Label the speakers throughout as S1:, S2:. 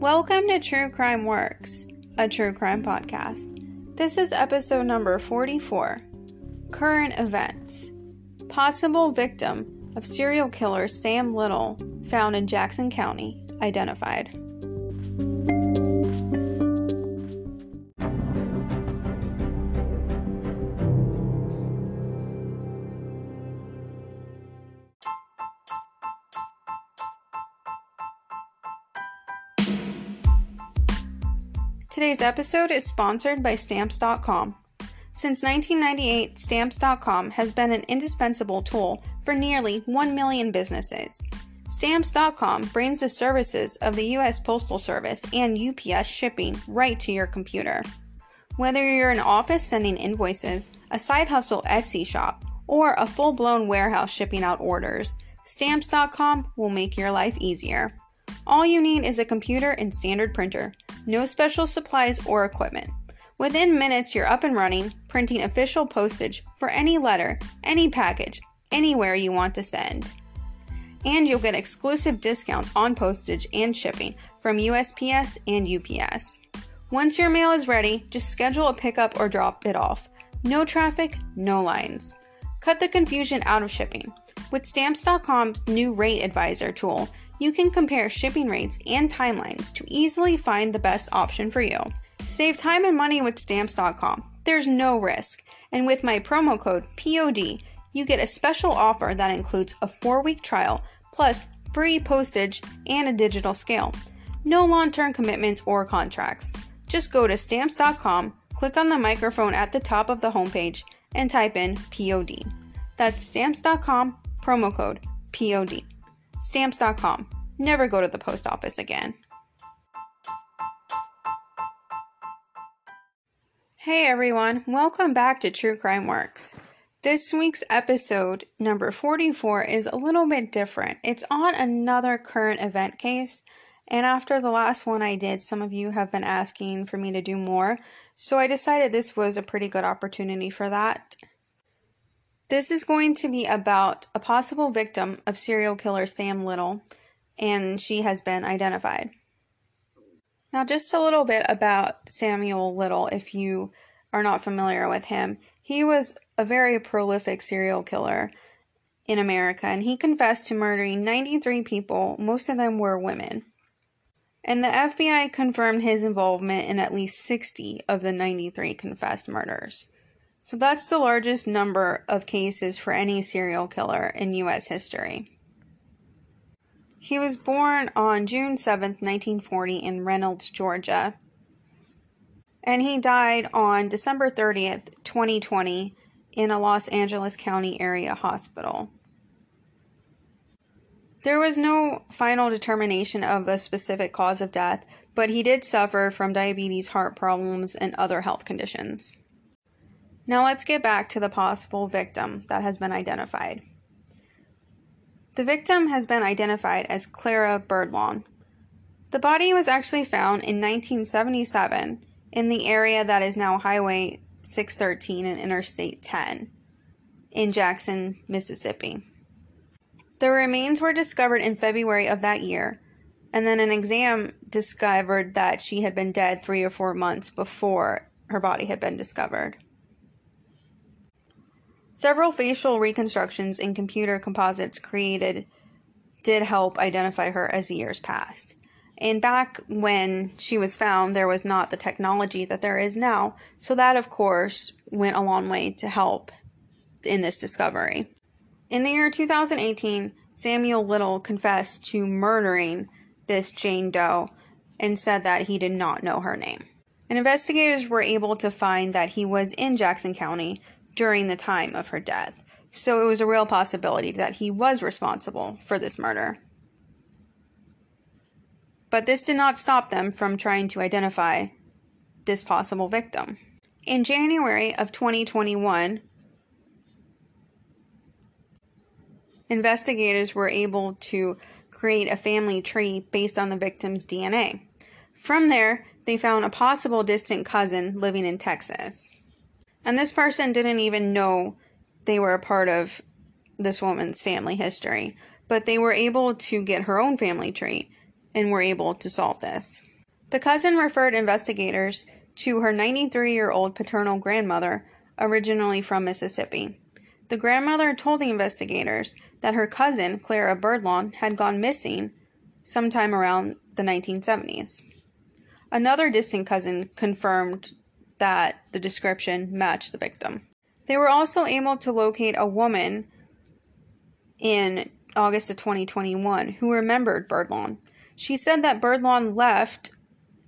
S1: Welcome to True Crime Works, a true crime podcast. This is episode number 44 Current Events. Possible victim of serial killer Sam Little found in Jackson County identified. Today's episode is sponsored by Stamps.com. Since 1998, Stamps.com has been an indispensable tool for nearly 1 million businesses. Stamps.com brings the services of the U.S. Postal Service and UPS shipping right to your computer. Whether you're an office sending invoices, a side hustle Etsy shop, or a full blown warehouse shipping out orders, Stamps.com will make your life easier. All you need is a computer and standard printer no special supplies or equipment. Within minutes, you're up and running, printing official postage for any letter, any package, anywhere you want to send. And you'll get exclusive discounts on postage and shipping from USPS and UPS. Once your mail is ready, just schedule a pickup or drop it off. No traffic, no lines. Cut the confusion out of shipping. With Stamps.com's new Rate Advisor tool, you can compare shipping rates and timelines to easily find the best option for you. Save time and money with stamps.com. There's no risk. And with my promo code POD, you get a special offer that includes a 4-week trial plus free postage and a digital scale. No long-term commitments or contracts. Just go to stamps.com, click on the microphone at the top of the homepage and type in POD. That's stamps.com promo code POD. Stamps.com. Never go to the post office again. Hey everyone, welcome back to True Crime Works. This week's episode, number 44, is a little bit different. It's on another current event case, and after the last one I did, some of you have been asking for me to do more, so I decided this was a pretty good opportunity for that. This is going to be about a possible victim of serial killer Sam Little, and she has been identified. Now, just a little bit about Samuel Little, if you are not familiar with him. He was a very prolific serial killer in America, and he confessed to murdering 93 people, most of them were women. And the FBI confirmed his involvement in at least 60 of the 93 confessed murders. So that's the largest number of cases for any serial killer in US history. He was born on June 7, 1940, in Reynolds, Georgia. And he died on December 30th, 2020, in a Los Angeles County area hospital. There was no final determination of a specific cause of death, but he did suffer from diabetes, heart problems, and other health conditions. Now let's get back to the possible victim that has been identified. The victim has been identified as Clara Birdlong. The body was actually found in 1977 in the area that is now Highway 613 and Interstate 10 in Jackson, Mississippi. The remains were discovered in February of that year, and then an exam discovered that she had been dead three or four months before her body had been discovered. Several facial reconstructions and computer composites created did help identify her as the years passed. And back when she was found, there was not the technology that there is now, so that, of course, went a long way to help in this discovery. In the year 2018, Samuel Little confessed to murdering this Jane Doe and said that he did not know her name. And investigators were able to find that he was in Jackson County during the time of her death. So it was a real possibility that he was responsible for this murder. But this did not stop them from trying to identify this possible victim. In January of 2021, investigators were able to create a family tree based on the victim's DNA. From there, they found a possible distant cousin living in Texas. And this person didn't even know they were a part of this woman's family history, but they were able to get her own family tree and were able to solve this. The cousin referred investigators to her 93 year old paternal grandmother, originally from Mississippi. The grandmother told the investigators that her cousin, Clara Birdlong, had gone missing sometime around the 1970s. Another distant cousin confirmed that the description matched the victim. They were also able to locate a woman in August of 2021 who remembered Birdlong. She said that Birdlong left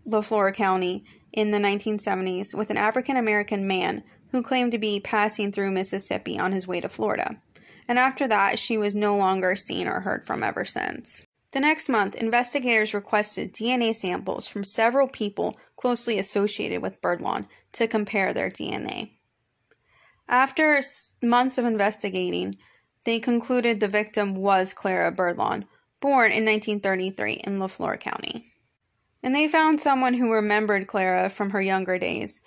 S1: Leflore County in the 1970s with an African American man who claimed to be passing through Mississippi on his way to Florida. And after that, she was no longer seen or heard from ever since. The next month, investigators requested DNA samples from several people closely associated with Birdlong to compare their DNA. After months of investigating, they concluded the victim was Clara Birdlong, born in 1933 in Leflore County. And they found someone who remembered Clara from her younger days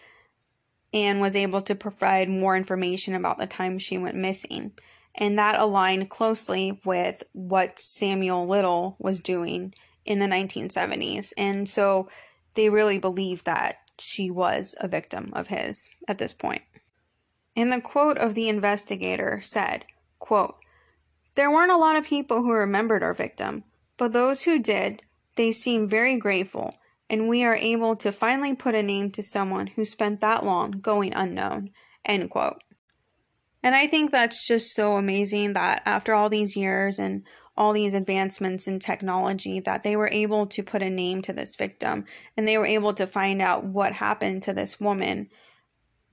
S1: and was able to provide more information about the time she went missing. And that aligned closely with what Samuel Little was doing in the 1970s. And so they really believed that she was a victim of his at this point. And the quote of the investigator said, quote, There weren't a lot of people who remembered our victim, but those who did, they seemed very grateful, and we are able to finally put a name to someone who spent that long going unknown. End quote. And I think that's just so amazing that after all these years and all these advancements in technology that they were able to put a name to this victim and they were able to find out what happened to this woman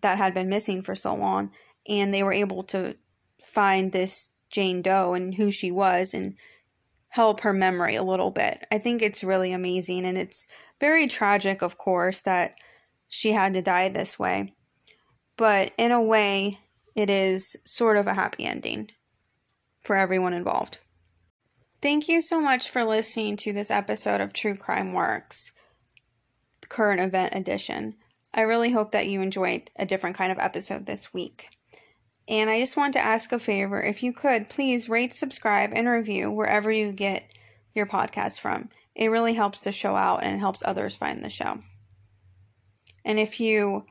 S1: that had been missing for so long. And they were able to find this Jane Doe and who she was and help her memory a little bit. I think it's really amazing and it's very tragic, of course, that she had to die this way. But in a way, it is sort of a happy ending for everyone involved. Thank you so much for listening to this episode of True Crime Works, current event edition. I really hope that you enjoyed a different kind of episode this week. And I just want to ask a favor if you could, please rate, subscribe, and review wherever you get your podcast from. It really helps the show out and helps others find the show. And if you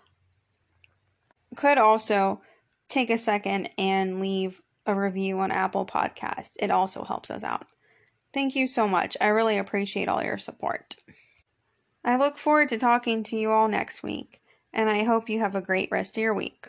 S1: could also take a second and leave a review on Apple Podcasts, it also helps us out. Thank you so much. I really appreciate all your support. I look forward to talking to you all next week, and I hope you have a great rest of your week.